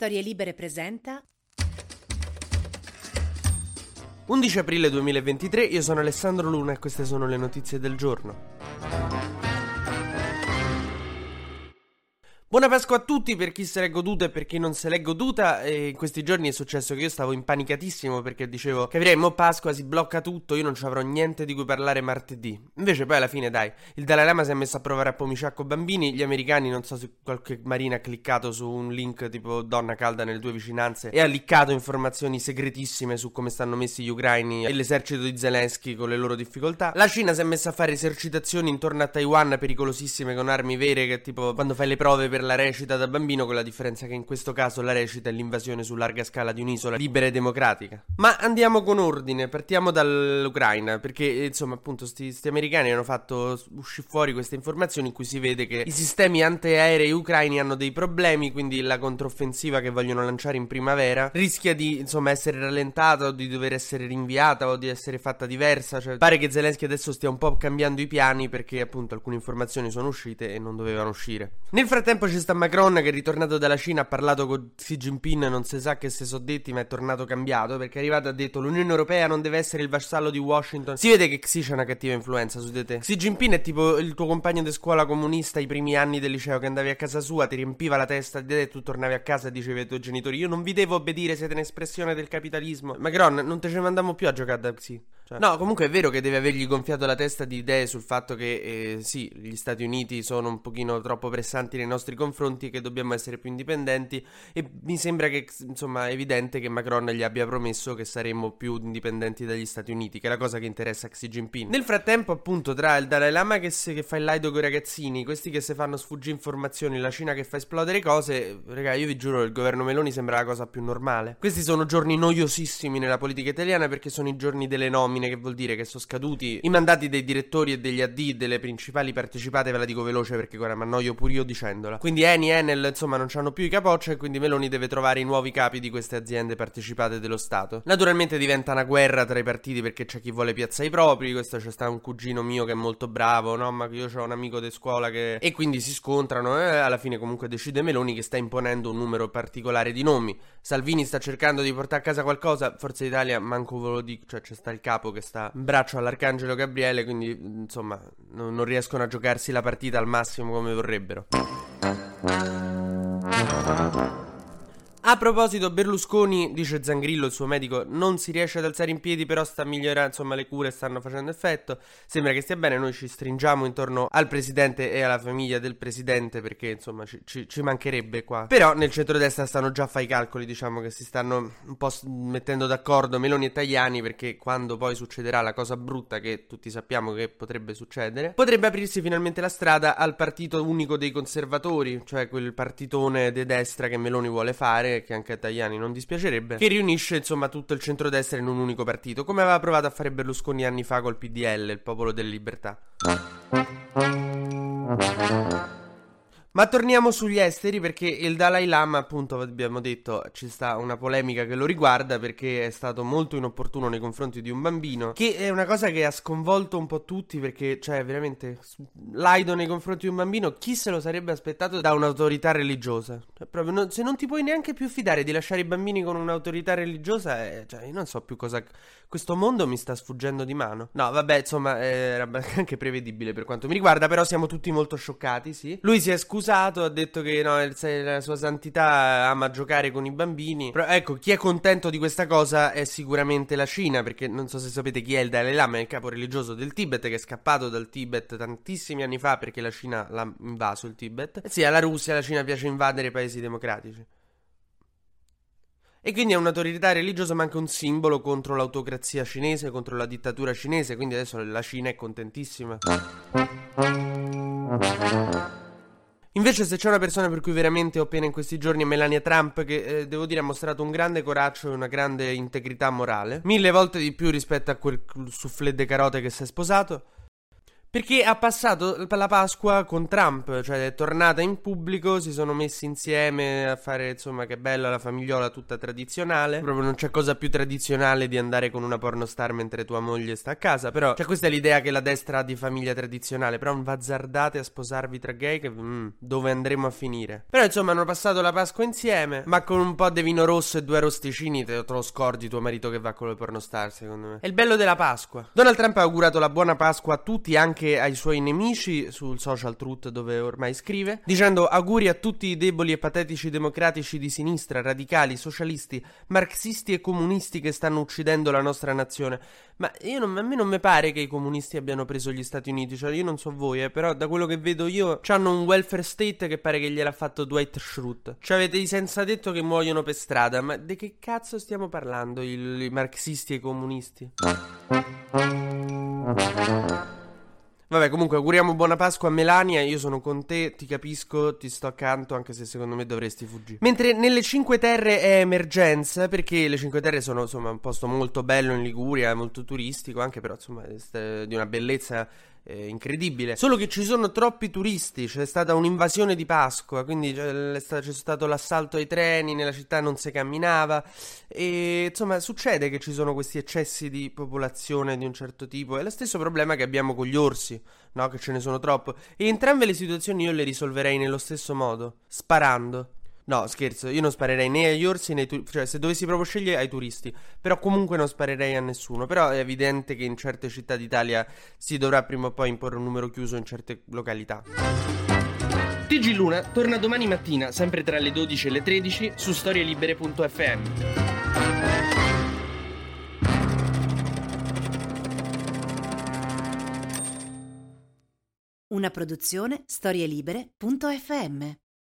Storie Libere presenta 11 aprile 2023, io sono Alessandro Luna e queste sono le notizie del giorno. Buona Pasqua a tutti per chi se l'è goduta e per chi non se l'è goduta. E in questi giorni è successo che io stavo impanicatissimo perché dicevo che avremo Pasqua, si blocca tutto, io non ci avrò niente di cui parlare martedì. Invece poi alla fine dai, il Dalai Lama si è messo a provare a pomiciacco bambini, gli americani non so se qualche marina ha cliccato su un link tipo donna calda nelle tue vicinanze e ha liccato informazioni segretissime su come stanno messi gli ucraini e l'esercito di Zelensky con le loro difficoltà. La Cina si è messa a fare esercitazioni intorno a Taiwan pericolosissime con armi vere che tipo quando fai le prove per per la recita da bambino, con la differenza che in questo caso la recita è l'invasione su larga scala di un'isola libera e democratica. Ma andiamo con ordine, partiamo dall'Ucraina, perché insomma appunto sti, sti americani hanno fatto uscire fuori queste informazioni in cui si vede che i sistemi antiaerei ucraini hanno dei problemi, quindi la controffensiva che vogliono lanciare in primavera rischia di insomma essere rallentata o di dover essere rinviata o di essere fatta diversa, cioè pare che Zelensky adesso stia un po' cambiando i piani perché appunto alcune informazioni sono uscite e non dovevano uscire. Nel frattempo c'è sta Macron che è ritornato dalla Cina, ha parlato con Xi Jinping, non si sa che si sono detti, ma è tornato cambiato perché è arrivato e ha detto l'Unione Europea non deve essere il vassallo di Washington. Si vede che Xi c'ha una cattiva influenza su di te. Xi Jinping è tipo il tuo compagno di scuola comunista i primi anni del liceo che andavi a casa sua, ti riempiva la testa di te e tu tornavi a casa e dicevi ai tuoi genitori io non vi devo obbedire, siete un'espressione del capitalismo. Macron, non te ce mandiamo più a giocare da Xi. Cioè. No, comunque è vero che deve avergli gonfiato la testa di idee sul fatto che eh, sì, gli Stati Uniti sono un pochino troppo pressanti nei nostri confronti, che dobbiamo essere più indipendenti e mi sembra che insomma è evidente che Macron gli abbia promesso che saremmo più indipendenti dagli Stati Uniti, che è la cosa che interessa Xi Jinping. Nel frattempo appunto tra il Dalai Lama che, se, che fa il laido con i ragazzini, questi che si fanno sfuggire informazioni, la Cina che fa esplodere cose, raga io vi giuro il governo Meloni sembra la cosa più normale. Questi sono giorni noiosissimi nella politica italiana perché sono i giorni delle nomine, che vuol dire che sono scaduti i mandati dei direttori e degli AD delle principali partecipate, ve la dico veloce perché ora mi annoio pure io dicendola. Quindi Eni, Enel, insomma, non hanno più i capoccia e quindi Meloni deve trovare i nuovi capi di queste aziende partecipate dello Stato. Naturalmente diventa una guerra tra i partiti perché c'è chi vuole piazzare i propri, questo c'è sta un cugino mio che è molto bravo, no? Ma io ho un amico di scuola che... E quindi si scontrano e alla fine comunque decide Meloni che sta imponendo un numero particolare di nomi. Salvini sta cercando di portare a casa qualcosa, Forza Italia manco ve lo dico, cioè c'è sta il capo che sta in braccio all'Arcangelo Gabriele, quindi insomma non riescono a giocarsi la partita al massimo come vorrebbero. Thank you. A proposito, Berlusconi, dice Zangrillo, il suo medico, non si riesce ad alzare in piedi, però sta migliorando, insomma le cure stanno facendo effetto, sembra che stia bene, noi ci stringiamo intorno al presidente e alla famiglia del presidente perché insomma ci, ci, ci mancherebbe qua. Però nel centrodestra stanno già a fare i calcoli, diciamo che si stanno un po' mettendo d'accordo Meloni e Tajani perché quando poi succederà la cosa brutta che tutti sappiamo che potrebbe succedere, potrebbe aprirsi finalmente la strada al partito unico dei conservatori, cioè quel partitone de destra che Meloni vuole fare che anche a Tajani non dispiacerebbe, che riunisce insomma tutto il centrodestra in un unico partito, come aveva provato a fare Berlusconi anni fa col PDL, il popolo delle libertà. Ma torniamo sugli esteri perché il Dalai Lama, appunto, abbiamo detto, ci sta una polemica che lo riguarda perché è stato molto inopportuno nei confronti di un bambino, che è una cosa che ha sconvolto un po' tutti perché, cioè, veramente, laido nei confronti di un bambino, chi se lo sarebbe aspettato da un'autorità religiosa? Cioè, proprio, non, se non ti puoi neanche più fidare di lasciare i bambini con un'autorità religiosa, eh, cioè, io non so più cosa... Questo mondo mi sta sfuggendo di mano. No, vabbè, insomma, era anche prevedibile per quanto mi riguarda, però siamo tutti molto scioccati, sì. Lui si è scusato scusato, ha detto che no, la sua santità ama giocare con i bambini. Però ecco, chi è contento di questa cosa è sicuramente la Cina, perché non so se sapete chi è il Dalai Lama, è il capo religioso del Tibet, che è scappato dal Tibet tantissimi anni fa perché la Cina l'ha invaso il Tibet. E sì, alla Russia la Cina piace invadere i paesi democratici. E quindi è un'autorità religiosa ma anche un simbolo contro l'autocrazia cinese, contro la dittatura cinese, quindi adesso la Cina è contentissima. Invece, se c'è una persona per cui veramente ho pena in questi giorni è Melania Trump, che eh, devo dire ha mostrato un grande coraggio e una grande integrità morale, mille volte di più rispetto a quel soufflé de carote che si è sposato. Perché ha passato la Pasqua con Trump, cioè è tornata in pubblico, si sono messi insieme a fare, insomma, che bella la famigliola tutta tradizionale. Proprio non c'è cosa più tradizionale di andare con una pornostar mentre tua moglie sta a casa. Però, cioè, questa è l'idea che la destra ha di famiglia tradizionale. Però non azzardate a sposarvi tra gay, che mm, dove andremo a finire? Però, insomma, hanno passato la Pasqua insieme, ma con un po' di vino rosso e due arrosticini te, te lo scordi tuo marito che va con le pornostar, secondo me. È il bello della Pasqua. Donald Trump ha augurato la buona Pasqua a tutti, anche anche ai suoi nemici sul social truth dove ormai scrive, dicendo auguri a tutti i deboli e patetici democratici di sinistra, radicali, socialisti, marxisti e comunisti che stanno uccidendo la nostra nazione. Ma non, a me non mi pare che i comunisti abbiano preso gli Stati Uniti, cioè io non so voi, eh, però da quello che vedo io hanno un welfare state che pare che gliel'ha fatto Dwight Schrute. Cioè avete i senza detto che muoiono per strada, ma di che cazzo stiamo parlando i, i marxisti e i comunisti? Vabbè, comunque auguriamo buona Pasqua a Melania. Io sono con te, ti capisco, ti sto accanto, anche se secondo me dovresti fuggire. Mentre nelle Cinque Terre è emergenza, perché le Cinque Terre sono insomma un posto molto bello in Liguria, molto turistico, anche però insomma di una bellezza eh, incredibile. Solo che ci sono troppi turisti, c'è stata un'invasione di Pasqua, quindi c'è, c'è stato l'assalto ai treni, nella città non si camminava e insomma succede che ci sono questi eccessi di popolazione di un certo tipo. È lo stesso problema che abbiamo con gli orsi, no? Che ce ne sono troppo. E entrambe le situazioni io le risolverei nello stesso modo, sparando. No, scherzo, io non sparerei né agli orsi né ai turisti. Cioè, se dovessi proprio scegliere ai turisti. Però comunque non sparerei a nessuno. Però è evidente che in certe città d'Italia si dovrà prima o poi imporre un numero chiuso in certe località. TG Luna torna domani mattina, sempre tra le 12 e le 13, su storielibere.fm. Una produzione storielibere.fm